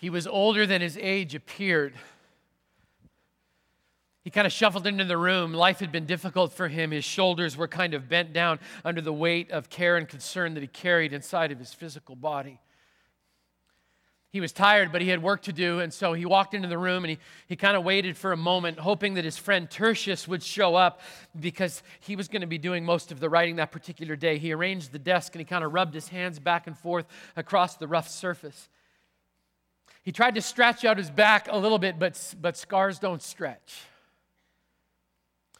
He was older than his age appeared. He kind of shuffled into the room. Life had been difficult for him. His shoulders were kind of bent down under the weight of care and concern that he carried inside of his physical body. He was tired, but he had work to do, and so he walked into the room and he, he kind of waited for a moment, hoping that his friend Tertius would show up because he was going to be doing most of the writing that particular day. He arranged the desk and he kind of rubbed his hands back and forth across the rough surface. He tried to stretch out his back a little bit, but, but scars don't stretch.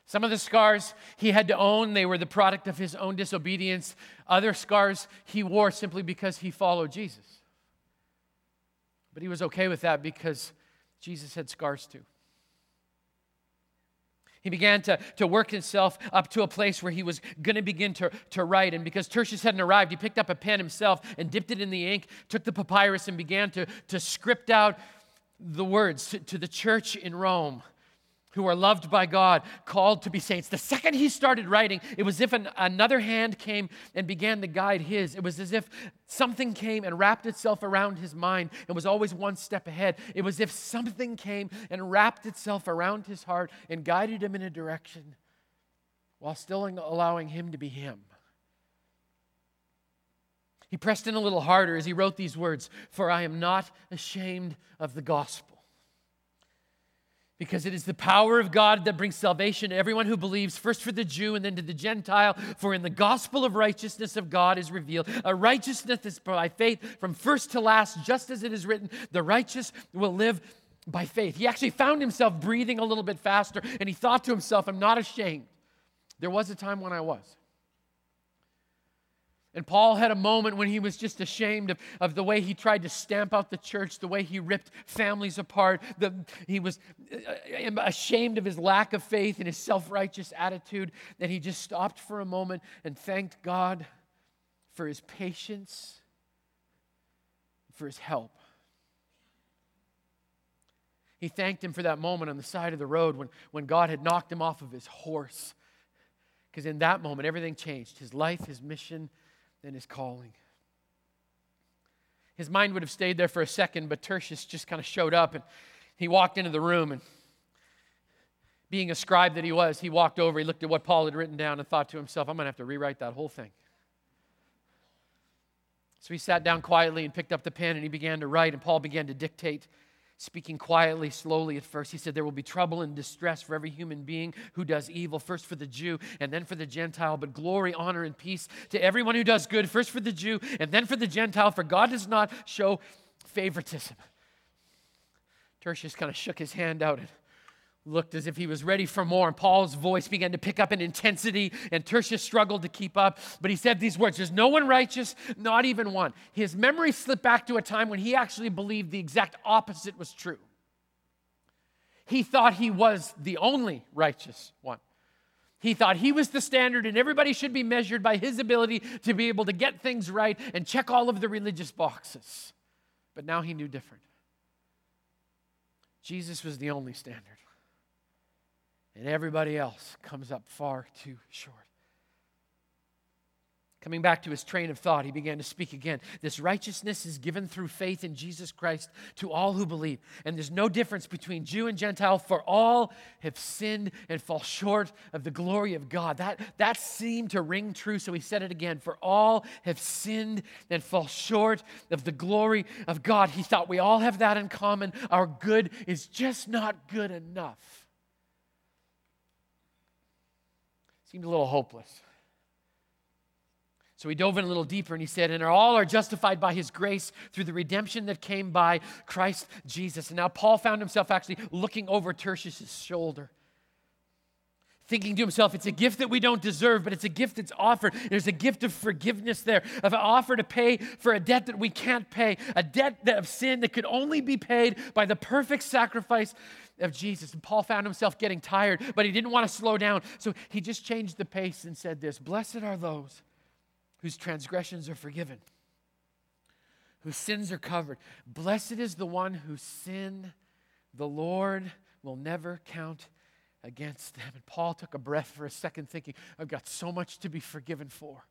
Some of the scars he had to own, they were the product of his own disobedience. Other scars he wore simply because he followed Jesus. But he was okay with that because Jesus had scars too. He began to, to work himself up to a place where he was going to begin to, to write. And because Tertius hadn't arrived, he picked up a pen himself and dipped it in the ink, took the papyrus, and began to, to script out the words to, to the church in Rome who are loved by God, called to be saints. The second he started writing, it was as if an, another hand came and began to guide his. It was as if something came and wrapped itself around his mind and was always one step ahead. It was as if something came and wrapped itself around his heart and guided him in a direction while still allowing him to be him. He pressed in a little harder as he wrote these words For I am not ashamed of the gospel because it is the power of God that brings salvation to everyone who believes, first for the Jew and then to the Gentile. For in the gospel of righteousness of God is revealed, a righteousness is by faith from first to last, just as it is written, the righteous will live by faith. He actually found himself breathing a little bit faster, and he thought to himself, I'm not ashamed. There was a time when I was. And Paul had a moment when he was just ashamed of, of the way he tried to stamp out the church, the way he ripped families apart. The, he was uh, ashamed of his lack of faith and his self righteous attitude. And he just stopped for a moment and thanked God for his patience, for his help. He thanked him for that moment on the side of the road when, when God had knocked him off of his horse. Because in that moment, everything changed his life, his mission than his calling. His mind would have stayed there for a second, but Tertius just kind of showed up and he walked into the room and being a scribe that he was, he walked over, he looked at what Paul had written down and thought to himself, I'm going to have to rewrite that whole thing. So he sat down quietly and picked up the pen and he began to write, and Paul began to dictate speaking quietly, slowly at first. He said, There will be trouble and distress for every human being who does evil, first for the Jew and then for the Gentile, but glory, honor, and peace to everyone who does good, first for the Jew and then for the Gentile, for God does not show favoritism. Tertius kind of shook his hand out and looked as if he was ready for more, and Paul's voice began to pick up in intensity, and Tertius struggled to keep up. But he said these words There's no one righteous, not even one. His memory slipped back to a time when he actually believed the exact opposite was true. He thought he was the only righteous one. He thought he was the standard, and everybody should be measured by his ability to be able to get things right and check all of the religious boxes. But now he knew different. Jesus was the only standard and everybody else comes up far too short. Coming back to his train of thought, he began to speak again. This righteousness is given through faith in Jesus Christ to all who believe. And there's no difference between Jew and Gentile, for all have sinned and fall short of the glory of God. That, that seemed to ring true, so he said it again. For all have sinned and fall short of the glory of God. He thought we all have that in common. Our good is just not good enough. Seemed a little hopeless. So he dove in a little deeper and he said, And all are justified by his grace through the redemption that came by Christ Jesus. And now Paul found himself actually looking over Tertius's shoulder, thinking to himself, It's a gift that we don't deserve, but it's a gift that's offered. There's a gift of forgiveness there, of an offer to pay for a debt that we can't pay, a debt that, of sin that could only be paid by the perfect sacrifice of Jesus. And Paul found himself getting tired, but he didn't want to slow down. So he just changed the pace and said this Blessed are those whose transgressions are forgiven, whose sins are covered. Blessed is the one whose sin the Lord will never count against them. And Paul took a breath for a second, thinking, I've got so much to be forgiven for.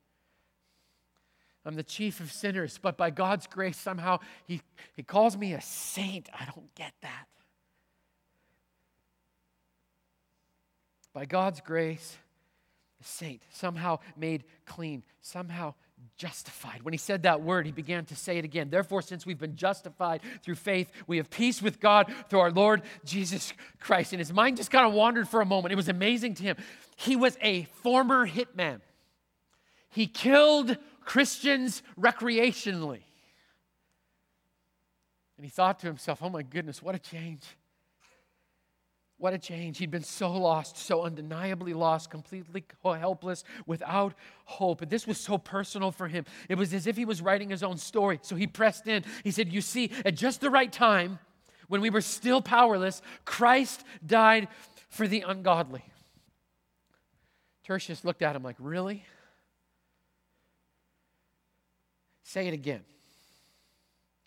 I'm the chief of sinners, but by God's grace, somehow he, he calls me a saint. I don't get that. By God's grace, a saint, somehow made clean, somehow justified. When he said that word, he began to say it again. Therefore, since we've been justified through faith, we have peace with God through our Lord Jesus Christ. And his mind just kind of wandered for a moment. It was amazing to him. He was a former hitman, he killed Christians recreationally. And he thought to himself, oh my goodness, what a change. What a change. He'd been so lost, so undeniably lost, completely helpless, without hope. And this was so personal for him. It was as if he was writing his own story. So he pressed in. He said, You see, at just the right time, when we were still powerless, Christ died for the ungodly. Tertius looked at him like, Really? Say it again.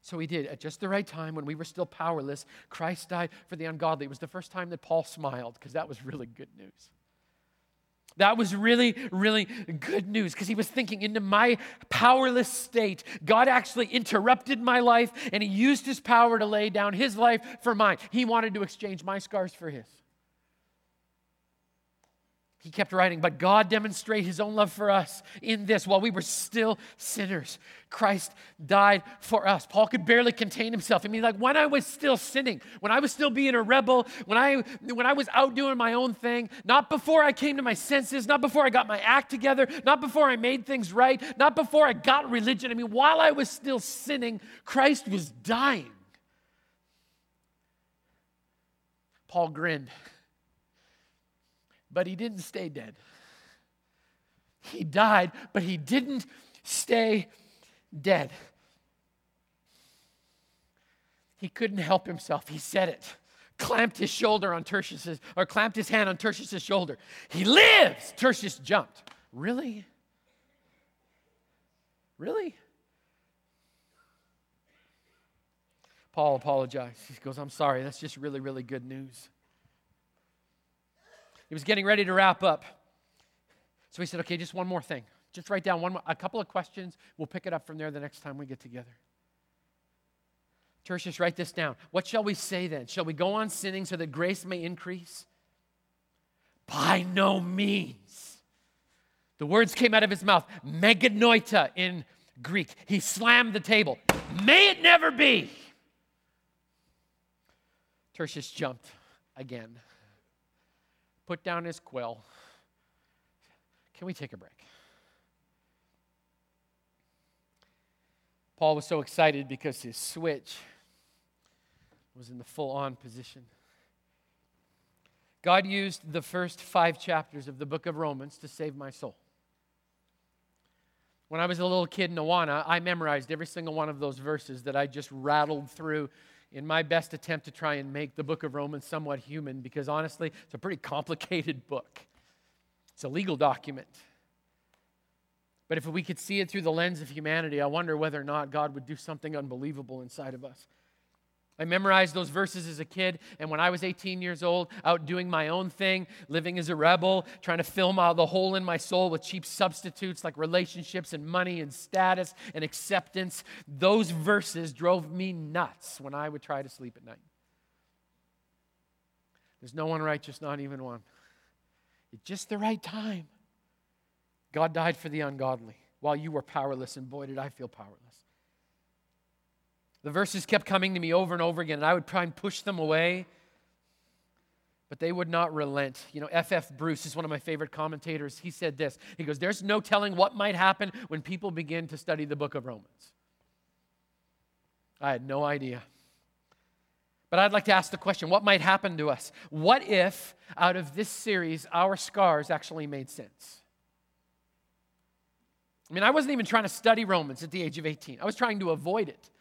So he did. At just the right time, when we were still powerless, Christ died for the ungodly. It was the first time that Paul smiled because that was really good news. That was really, really good news because he was thinking, into my powerless state, God actually interrupted my life and he used his power to lay down his life for mine. He wanted to exchange my scars for his. He kept writing, but God demonstrated his own love for us in this while we were still sinners. Christ died for us. Paul could barely contain himself. I mean, like when I was still sinning, when I was still being a rebel, when I when I was out doing my own thing, not before I came to my senses, not before I got my act together, not before I made things right, not before I got religion. I mean, while I was still sinning, Christ was dying. Paul grinned. But he didn't stay dead. He died, but he didn't stay dead. He couldn't help himself. He said it. Clamped his shoulder on Tertius's, or clamped his hand on Tertius's shoulder. He lives! Tertius jumped. Really? Really? Paul apologized. He goes, I'm sorry. That's just really, really good news. He was getting ready to wrap up. So he said, okay, just one more thing. Just write down one a couple of questions. We'll pick it up from there the next time we get together. Tertius, write this down. What shall we say then? Shall we go on sinning so that grace may increase? By no means. The words came out of his mouth, me genoito in Greek. He slammed the table. May it never be. Tertius jumped again put down his quill. Can we take a break? Paul was so excited because his switch was in the full on position. God used the first five chapters of the book of Romans to save my soul. When I was a little kid in Awana, I memorized every single one of those verses that I just rattled through in my best attempt to try and make the book of Romans somewhat human because honestly, it's a pretty complicated book. It's a legal document. But if we could see it through the lens of humanity, I wonder whether or not God would do something unbelievable inside of us. I memorized those verses as a kid, and when I was 18 years old, out doing my own thing, living as a rebel, trying to fill my, the hole in my soul with cheap substitutes like relationships and money and status and acceptance, those verses drove me nuts when I would try to sleep at night. There's no one righteous, not even one. At just the right time, God died for the ungodly while you were powerless, and boy, did I feel powerless. The verses kept coming to me over and over again, and I would try and push them away, but they would not relent. You know, F.F. F. Bruce is one of my favorite commentators. He said this He goes, There's no telling what might happen when people begin to study the book of Romans. I had no idea. But I'd like to ask the question what might happen to us? What if, out of this series, our scars actually made sense? I mean, I wasn't even trying to study Romans at the age of 18, I was trying to avoid it.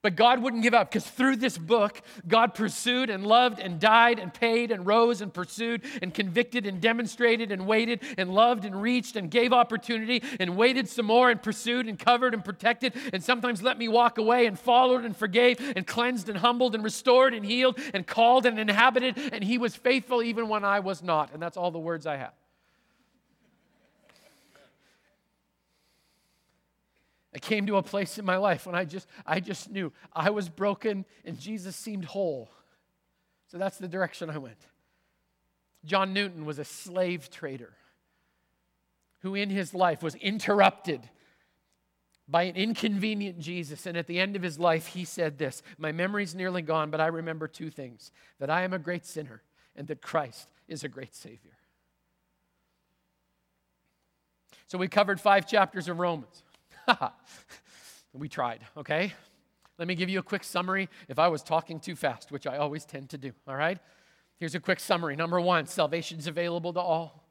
But God wouldn't give up because through this book, God pursued and loved and died and paid and rose and pursued and convicted and demonstrated and waited and loved and reached and gave opportunity and waited some more and pursued and covered and protected and sometimes let me walk away and followed and forgave and cleansed and humbled and restored and healed and called and inhabited. And He was faithful even when I was not. And that's all the words I have. I came to a place in my life when I just, I just knew I was broken and Jesus seemed whole. So that's the direction I went. John Newton was a slave trader who, in his life, was interrupted by an inconvenient Jesus. And at the end of his life, he said this My memory's nearly gone, but I remember two things that I am a great sinner and that Christ is a great Savior. So we covered five chapters of Romans. we tried, okay? Let me give you a quick summary if I was talking too fast, which I always tend to do, all right? Here's a quick summary. Number one, salvation is available to all.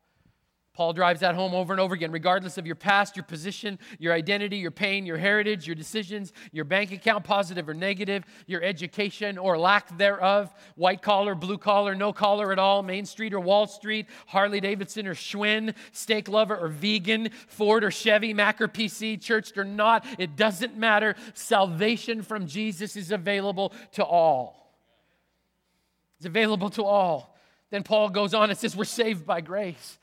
Paul drives that home over and over again, regardless of your past, your position, your identity, your pain, your heritage, your decisions, your bank account, positive or negative, your education or lack thereof, white collar, blue collar, no collar at all, Main Street or Wall Street, Harley Davidson or Schwinn, steak lover or vegan, Ford or Chevy, Mac or PC, churched or not, it doesn't matter. Salvation from Jesus is available to all. It's available to all. Then Paul goes on and says, We're saved by grace.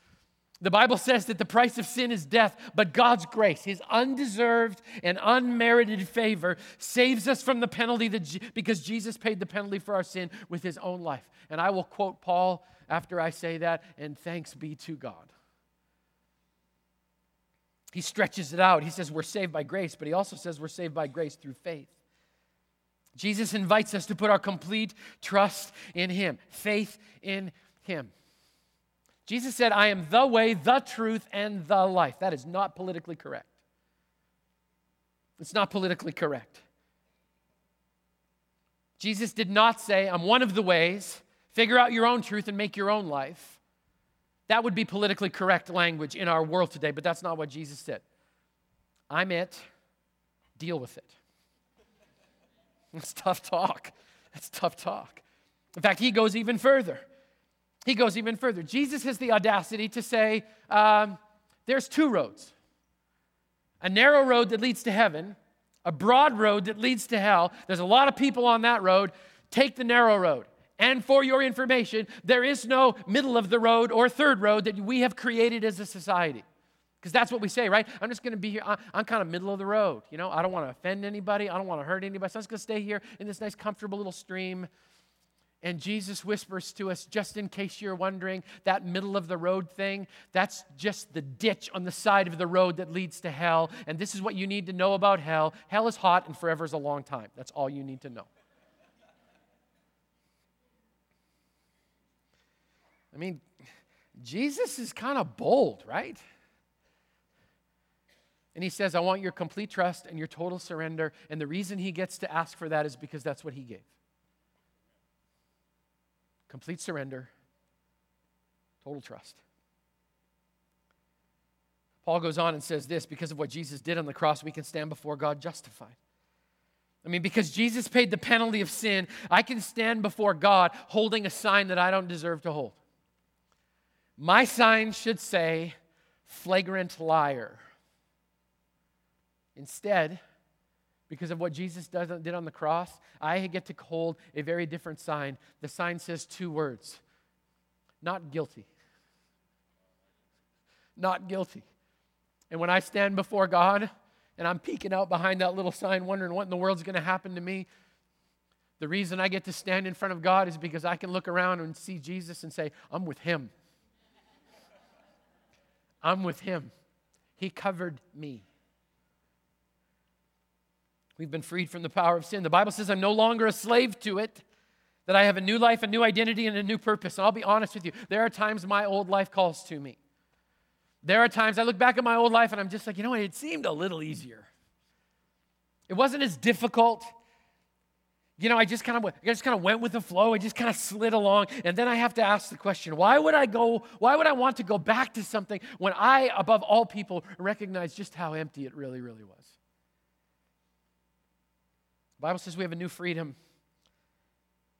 The Bible says that the price of sin is death, but God's grace, His undeserved and unmerited favor, saves us from the penalty because Jesus paid the penalty for our sin with His own life. And I will quote Paul after I say that, and thanks be to God. He stretches it out. He says we're saved by grace, but he also says we're saved by grace through faith. Jesus invites us to put our complete trust in Him, faith in Him. Jesus said, I am the way, the truth, and the life. That is not politically correct. It's not politically correct. Jesus did not say, I'm one of the ways, figure out your own truth and make your own life. That would be politically correct language in our world today, but that's not what Jesus said. I'm it, deal with it. That's tough talk. That's tough talk. In fact, he goes even further. He goes even further. Jesus has the audacity to say, um, there's two roads a narrow road that leads to heaven, a broad road that leads to hell. There's a lot of people on that road. Take the narrow road. And for your information, there is no middle of the road or third road that we have created as a society. Because that's what we say, right? I'm just going to be here. I'm kind of middle of the road. You know, I don't want to offend anybody. I don't want to hurt anybody. So I'm just going to stay here in this nice, comfortable little stream. And Jesus whispers to us, just in case you're wondering, that middle of the road thing, that's just the ditch on the side of the road that leads to hell. And this is what you need to know about hell hell is hot and forever is a long time. That's all you need to know. I mean, Jesus is kind of bold, right? And he says, I want your complete trust and your total surrender. And the reason he gets to ask for that is because that's what he gave complete surrender, total trust. Paul goes on and says this because of what Jesus did on the cross, we can stand before God justified. I mean, because Jesus paid the penalty of sin, I can stand before God holding a sign that I don't deserve to hold. My sign should say, flagrant liar. Instead, because of what Jesus did on the cross, I get to hold a very different sign. The sign says two words not guilty. Not guilty. And when I stand before God and I'm peeking out behind that little sign, wondering what in the world's going to happen to me, the reason I get to stand in front of God is because I can look around and see Jesus and say, I'm with Him. I'm with Him. He covered me. We've been freed from the power of sin. The Bible says I'm no longer a slave to it, that I have a new life, a new identity, and a new purpose. And I'll be honest with you, there are times my old life calls to me. There are times I look back at my old life and I'm just like, you know what, it seemed a little easier. It wasn't as difficult. You know, I just kind of I just kind of went with the flow. I just kind of slid along, and then I have to ask the question: Why would I go? Why would I want to go back to something when I, above all people, recognize just how empty it really, really was? The Bible says we have a new freedom.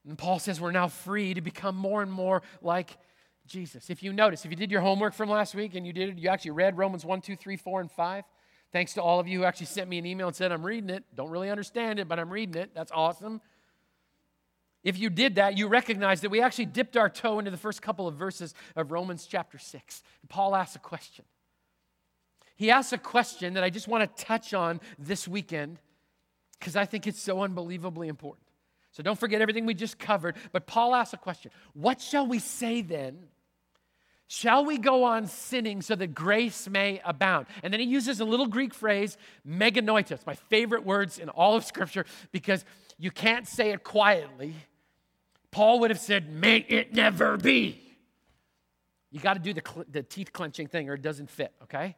And Paul says we're now free to become more and more like Jesus. If you notice, if you did your homework from last week and you did it, you actually read Romans 1, 2, 3, 4, and 5. Thanks to all of you who actually sent me an email and said, I'm reading it. Don't really understand it, but I'm reading it. That's awesome. If you did that, you recognize that we actually dipped our toe into the first couple of verses of Romans chapter 6. Paul asks a question. He asks a question that I just want to touch on this weekend because I think it's so unbelievably important. So don't forget everything we just covered. But Paul asks a question What shall we say then? Shall we go on sinning so that grace may abound? And then he uses a little Greek phrase, meganoitos, my favorite words in all of Scripture, because you can't say it quietly. Paul would have said, May it never be. You got to do the, cl- the teeth clenching thing or it doesn't fit, okay?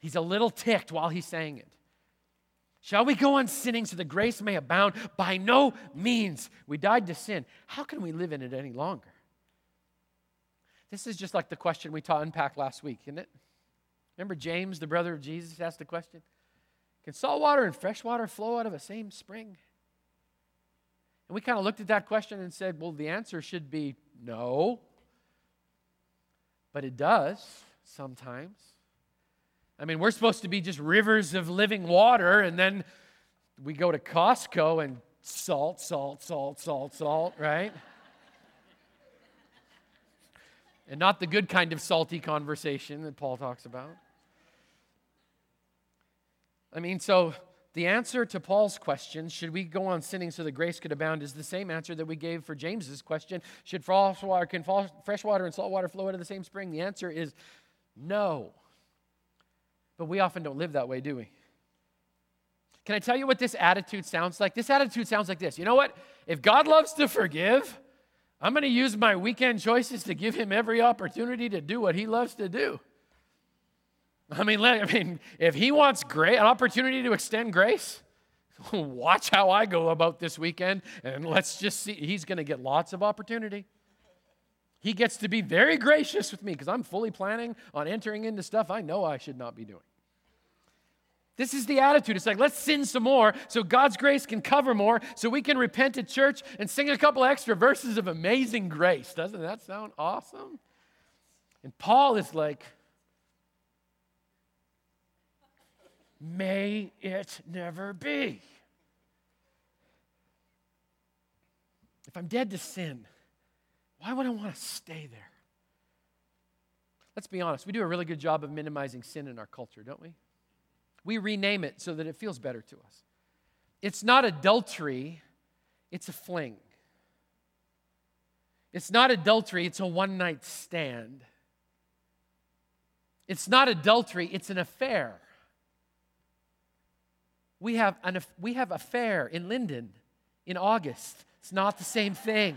He's a little ticked while he's saying it. Shall we go on sinning so that grace may abound? By no means. We died to sin. How can we live in it any longer? This is just like the question we taught unpack last week, isn't it? Remember James, the brother of Jesus, asked the question Can salt water and fresh water flow out of the same spring? And we kind of looked at that question and said, well, the answer should be no. But it does sometimes. I mean, we're supposed to be just rivers of living water, and then we go to Costco and salt, salt, salt, salt, salt, right? and not the good kind of salty conversation that Paul talks about. I mean, so the answer to Paul's question, should we go on sinning so that grace could abound, is the same answer that we gave for James's question. Should fresh water, can fresh water and salt water flow out of the same spring? The answer is no. But we often don't live that way, do we? Can I tell you what this attitude sounds like? This attitude sounds like this. You know what? If God loves to forgive, I'm going to use my weekend choices to give him every opportunity to do what he loves to do. I mean, I mean, if he wants great, an opportunity to extend grace, watch how I go about this weekend, and let's just see. He's going to get lots of opportunity. He gets to be very gracious with me because I'm fully planning on entering into stuff I know I should not be doing. This is the attitude. It's like, let's sin some more so God's grace can cover more, so we can repent at church and sing a couple extra verses of amazing grace. Doesn't that sound awesome? And Paul is like, May it never be. If I'm dead to sin, why would I want to stay there? Let's be honest, we do a really good job of minimizing sin in our culture, don't we? We rename it so that it feels better to us. It's not adultery, it's a fling. It's not adultery, it's a one night stand. It's not adultery, it's an affair. We have, an, we have a fair in Linden in August. It's not the same thing.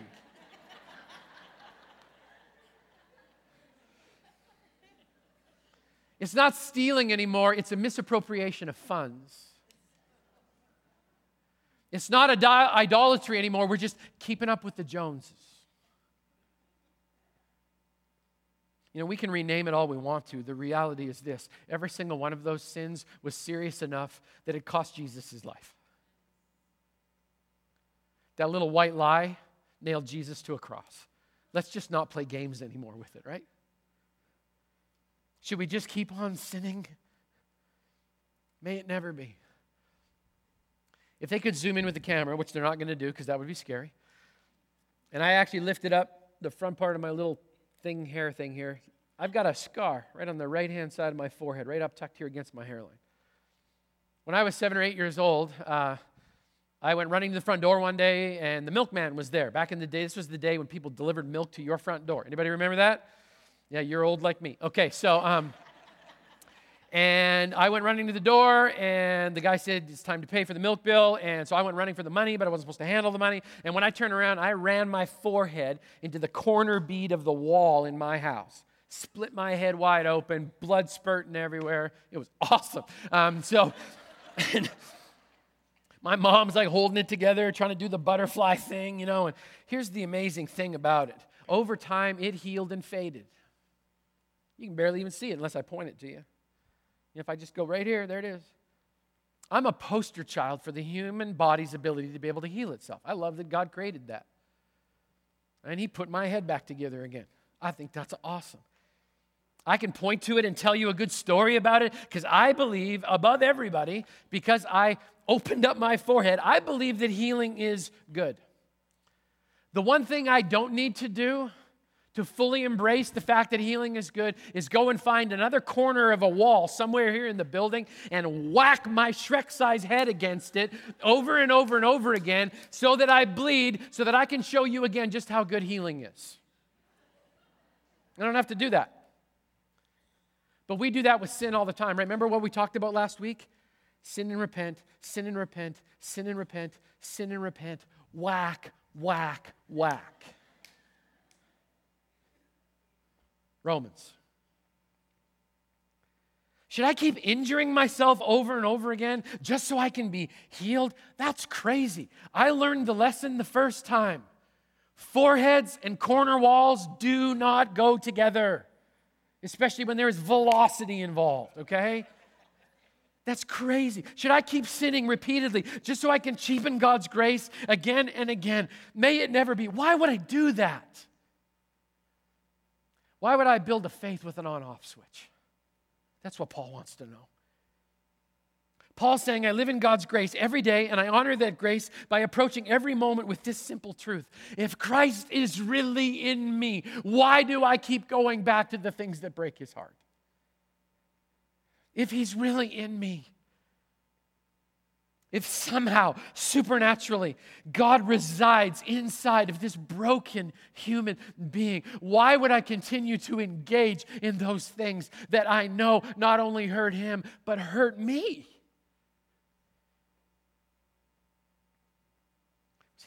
It's not stealing anymore, it's a misappropriation of funds. It's not idolatry anymore, we're just keeping up with the Joneses. You know, we can rename it all we want to. The reality is this every single one of those sins was serious enough that it cost Jesus his life. That little white lie nailed Jesus to a cross. Let's just not play games anymore with it, right? Should we just keep on sinning? May it never be. If they could zoom in with the camera, which they're not going to do because that would be scary, and I actually lifted up the front part of my little thing, hair thing here, I've got a scar right on the right hand side of my forehead, right up tucked here against my hairline. When I was seven or eight years old, uh, I went running to the front door one day, and the milkman was there. Back in the day, this was the day when people delivered milk to your front door. Anybody remember that? Yeah, you're old like me. Okay, so, um, and I went running to the door, and the guy said, It's time to pay for the milk bill. And so I went running for the money, but I wasn't supposed to handle the money. And when I turned around, I ran my forehead into the corner bead of the wall in my house. Split my head wide open, blood spurting everywhere. It was awesome. Um, so, my mom's like holding it together, trying to do the butterfly thing, you know. And here's the amazing thing about it over time, it healed and faded. You can barely even see it unless I point it to you. If I just go right here, there it is. I'm a poster child for the human body's ability to be able to heal itself. I love that God created that. And He put my head back together again. I think that's awesome. I can point to it and tell you a good story about it because I believe above everybody, because I opened up my forehead, I believe that healing is good. The one thing I don't need to do To fully embrace the fact that healing is good is go and find another corner of a wall somewhere here in the building and whack my Shrek size head against it over and over and over again so that I bleed, so that I can show you again just how good healing is. I don't have to do that. But we do that with sin all the time, right? Remember what we talked about last week? Sin and repent, sin and repent, sin and repent, sin and repent, whack, whack, whack. Romans. Should I keep injuring myself over and over again just so I can be healed? That's crazy. I learned the lesson the first time. Foreheads and corner walls do not go together, especially when there is velocity involved, okay? That's crazy. Should I keep sinning repeatedly just so I can cheapen God's grace again and again? May it never be. Why would I do that? Why would I build a faith with an on off switch? That's what Paul wants to know. Paul's saying, I live in God's grace every day, and I honor that grace by approaching every moment with this simple truth. If Christ is really in me, why do I keep going back to the things that break his heart? If he's really in me, if somehow, supernaturally, God resides inside of this broken human being, why would I continue to engage in those things that I know not only hurt him, but hurt me?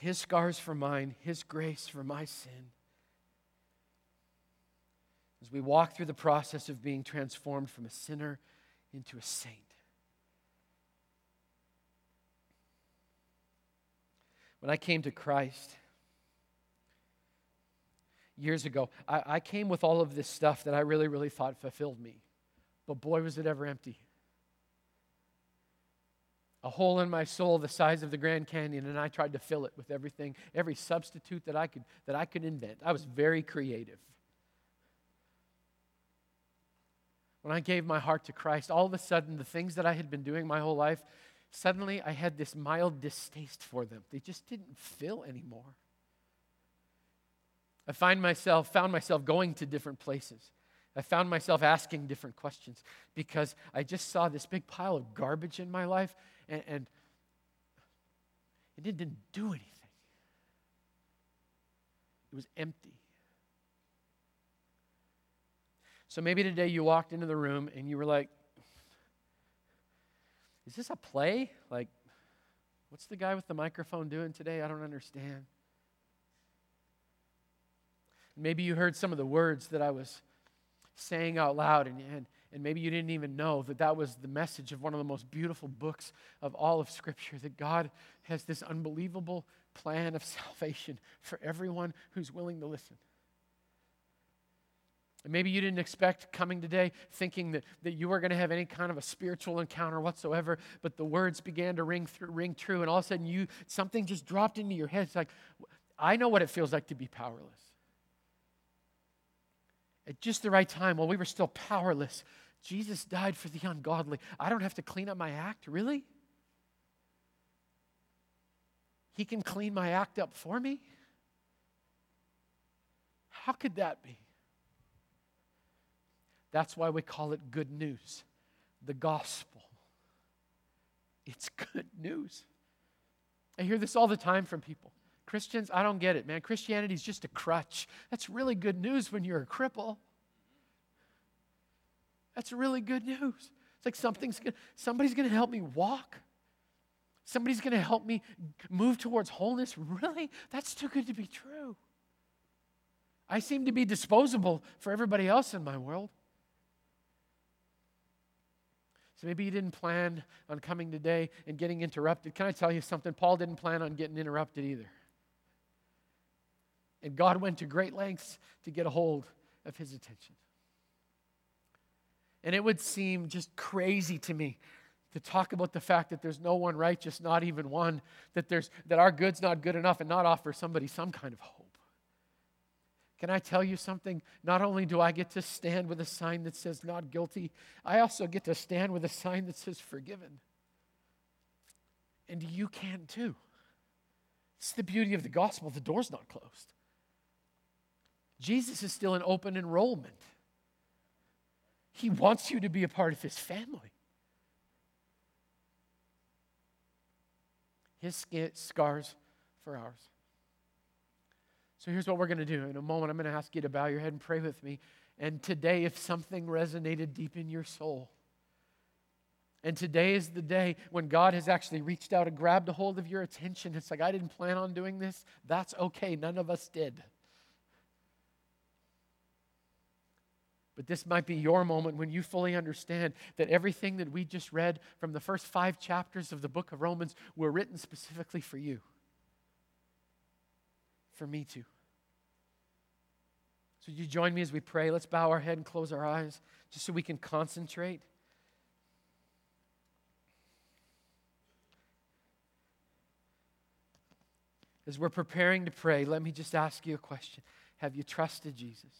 His scars for mine, His grace for my sin. As we walk through the process of being transformed from a sinner into a saint. When I came to Christ years ago, I, I, came with all of this stuff that I really, really thought fulfilled me. But boy, was it ever empty. A hole in my soul the size of the Grand Canyon, and I tried to fill it with everything, every substitute that I could, that I could invent. I was very creative. When I gave my heart to Christ, all of a sudden, the things that I had been doing my whole life suddenly I had this mild distaste for them. They just didn't fill anymore. I find myself, found myself going to different places. I found myself asking different questions because I just saw this big pile of garbage in my life and, and it didn't do anything. It was empty. So maybe today you walked into the room and you were like, is this a play? Like, what's the guy with the microphone doing today? I don't understand. Maybe you heard some of the words that I was saying out loud, and, and, and maybe you didn't even know that that was the message of one of the most beautiful books of all of Scripture that God has this unbelievable plan of salvation for everyone who's willing to listen. Maybe you didn't expect coming today thinking that, that you were going to have any kind of a spiritual encounter whatsoever, but the words began to ring through, ring true, and all of a sudden you something just dropped into your head. It's like, I know what it feels like to be powerless. At just the right time, while we were still powerless, Jesus died for the ungodly. I don't have to clean up my act, really? He can clean my act up for me? How could that be? That's why we call it good news, the gospel. It's good news. I hear this all the time from people. Christians, I don't get it, man. Christianity is just a crutch. That's really good news when you're a cripple. That's really good news. It's like something's gonna, somebody's going to help me walk. Somebody's going to help me move towards wholeness. Really? That's too good to be true. I seem to be disposable for everybody else in my world. So maybe you didn't plan on coming today and getting interrupted. Can I tell you something? Paul didn't plan on getting interrupted either. And God went to great lengths to get a hold of his attention. And it would seem just crazy to me to talk about the fact that there's no one righteous, not even one, that, there's, that our good's not good enough, and not offer somebody some kind of hope. Can I tell you something? Not only do I get to stand with a sign that says not guilty, I also get to stand with a sign that says forgiven. And you can too. It's the beauty of the gospel. The door's not closed. Jesus is still in open enrollment. He wants you to be a part of his family. His scars for ours. So here's what we're going to do. In a moment, I'm going to ask you to bow your head and pray with me. And today, if something resonated deep in your soul, and today is the day when God has actually reached out and grabbed a hold of your attention. It's like, I didn't plan on doing this. That's okay. None of us did. But this might be your moment when you fully understand that everything that we just read from the first five chapters of the book of Romans were written specifically for you, for me too. So, you join me as we pray? Let's bow our head and close our eyes just so we can concentrate. As we're preparing to pray, let me just ask you a question Have you trusted Jesus?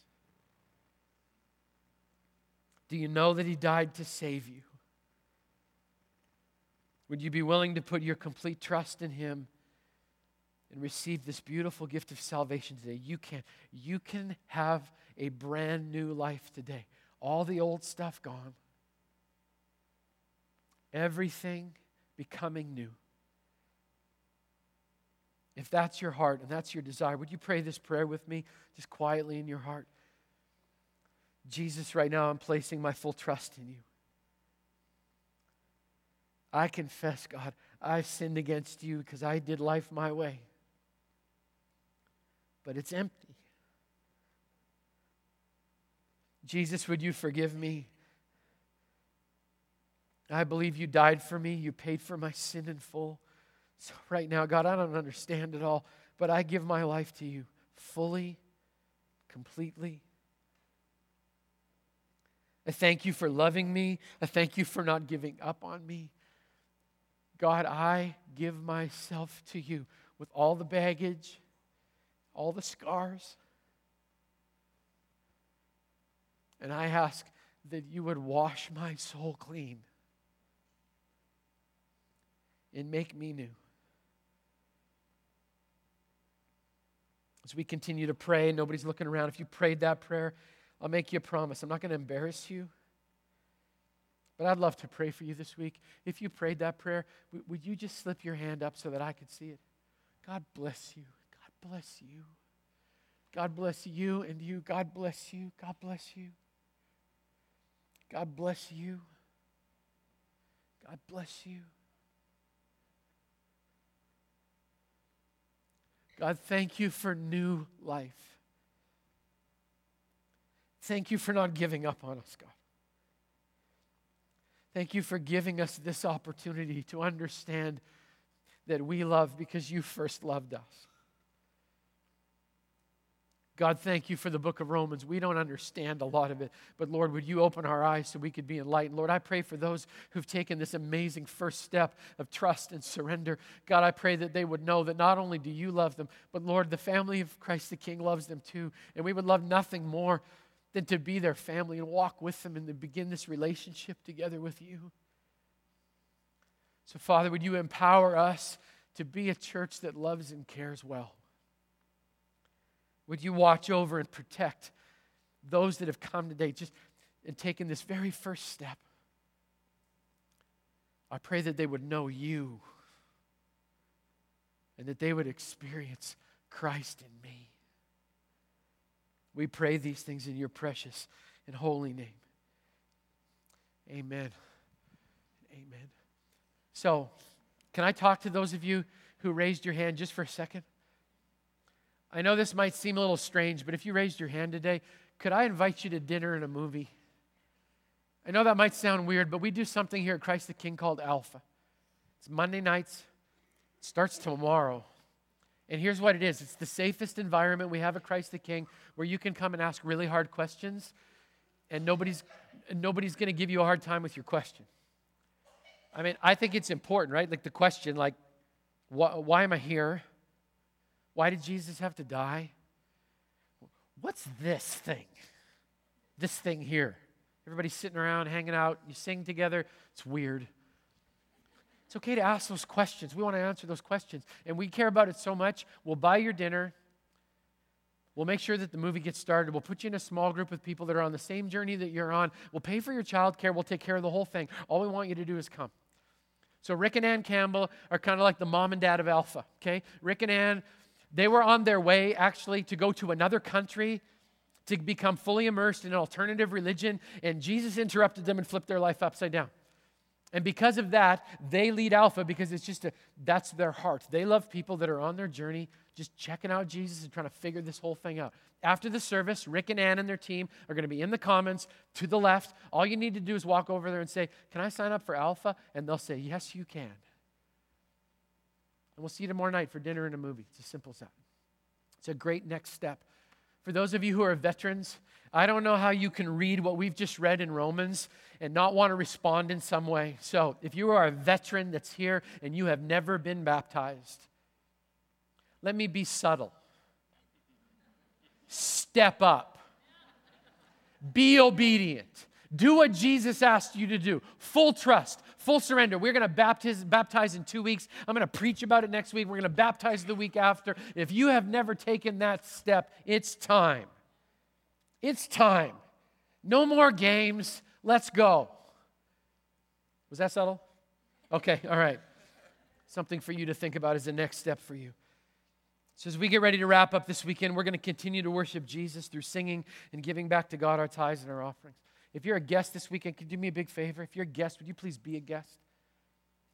Do you know that He died to save you? Would you be willing to put your complete trust in Him and receive this beautiful gift of salvation today? You can. You can have a brand new life today. All the old stuff gone, everything becoming new. If that's your heart and that's your desire, would you pray this prayer with me just quietly in your heart? Jesus, right now I'm placing my full trust in you. I confess, God, I've sinned against you because I did life my way. But it's empty. Jesus, would you forgive me? I believe you died for me. You paid for my sin in full. So, right now, God, I don't understand it all, but I give my life to you fully, completely. I thank you for loving me. I thank you for not giving up on me. God, I give myself to you with all the baggage, all the scars. And I ask that you would wash my soul clean and make me new. As we continue to pray, nobody's looking around. If you prayed that prayer, I'll make you a promise. I'm not going to embarrass you. But I'd love to pray for you this week. If you prayed that prayer, would you just slip your hand up so that I could see it? God bless you. Bless you. God bless you and you. God bless you. God bless you. God bless you. God bless you. God, thank you for new life. Thank you for not giving up on us, God. Thank you for giving us this opportunity to understand that we love because you first loved us. God, thank you for the book of Romans. We don't understand a lot of it, but Lord, would you open our eyes so we could be enlightened? Lord, I pray for those who've taken this amazing first step of trust and surrender. God, I pray that they would know that not only do you love them, but Lord, the family of Christ the King loves them too. And we would love nothing more than to be their family and walk with them and to begin this relationship together with you. So, Father, would you empower us to be a church that loves and cares well? Would you watch over and protect those that have come today just and taken this very first step? I pray that they would know you and that they would experience Christ in me. We pray these things in your precious and holy name. Amen. Amen. So, can I talk to those of you who raised your hand just for a second? I know this might seem a little strange, but if you raised your hand today, could I invite you to dinner and a movie? I know that might sound weird, but we do something here at Christ the King called Alpha. It's Monday nights, it starts tomorrow. And here's what it is it's the safest environment we have at Christ the King where you can come and ask really hard questions, and nobody's, nobody's going to give you a hard time with your question. I mean, I think it's important, right? Like the question, like, why, why am I here? Why did Jesus have to die? What's this thing? This thing here. Everybody's sitting around, hanging out, you sing together. It's weird. It's okay to ask those questions. We want to answer those questions. And we care about it so much. We'll buy your dinner. We'll make sure that the movie gets started. We'll put you in a small group with people that are on the same journey that you're on. We'll pay for your child care. We'll take care of the whole thing. All we want you to do is come. So, Rick and Ann Campbell are kind of like the mom and dad of Alpha, okay? Rick and Ann, they were on their way actually to go to another country to become fully immersed in an alternative religion, and Jesus interrupted them and flipped their life upside down. And because of that, they lead Alpha because it's just a, that's their heart. They love people that are on their journey, just checking out Jesus and trying to figure this whole thing out. After the service, Rick and Ann and their team are going to be in the comments to the left. All you need to do is walk over there and say, Can I sign up for Alpha? And they'll say, Yes, you can. And we'll see you tomorrow night for dinner and a movie. It's as simple as that. It's a great next step. For those of you who are veterans, I don't know how you can read what we've just read in Romans and not want to respond in some way. So, if you are a veteran that's here and you have never been baptized, let me be subtle. Step up. Be obedient. Do what Jesus asked you to do. Full trust, full surrender. We're going to baptize, baptize in two weeks. I'm going to preach about it next week. We're going to baptize the week after. If you have never taken that step, it's time. It's time. No more games. Let's go. Was that subtle? Okay, all right. Something for you to think about as the next step for you. So, as we get ready to wrap up this weekend, we're going to continue to worship Jesus through singing and giving back to God our tithes and our offerings. If you're a guest this weekend, could you do me a big favor? If you're a guest, would you please be a guest?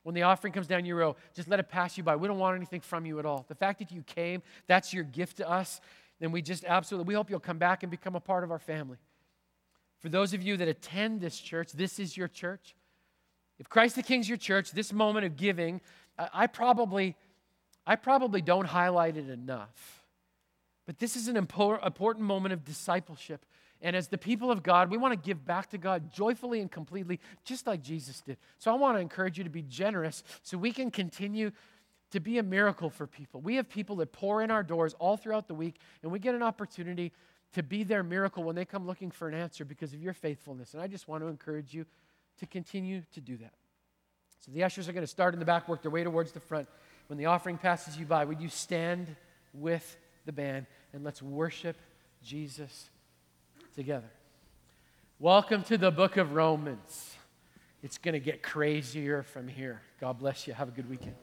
When the offering comes down your row, just let it pass you by. We don't want anything from you at all. The fact that you came, that's your gift to us then we just absolutely, we hope you'll come back and become a part of our family. For those of you that attend this church, this is your church. If Christ the King's your church, this moment of giving, I probably, I probably don't highlight it enough. But this is an important moment of discipleship. And as the people of God, we want to give back to God joyfully and completely, just like Jesus did. So I want to encourage you to be generous so we can continue to be a miracle for people. We have people that pour in our doors all throughout the week, and we get an opportunity to be their miracle when they come looking for an answer because of your faithfulness. And I just want to encourage you to continue to do that. So the ushers are going to start in the back, work their way towards the front. When the offering passes you by, would you stand with the band and let's worship Jesus together? Welcome to the book of Romans. It's going to get crazier from here. God bless you. Have a good weekend.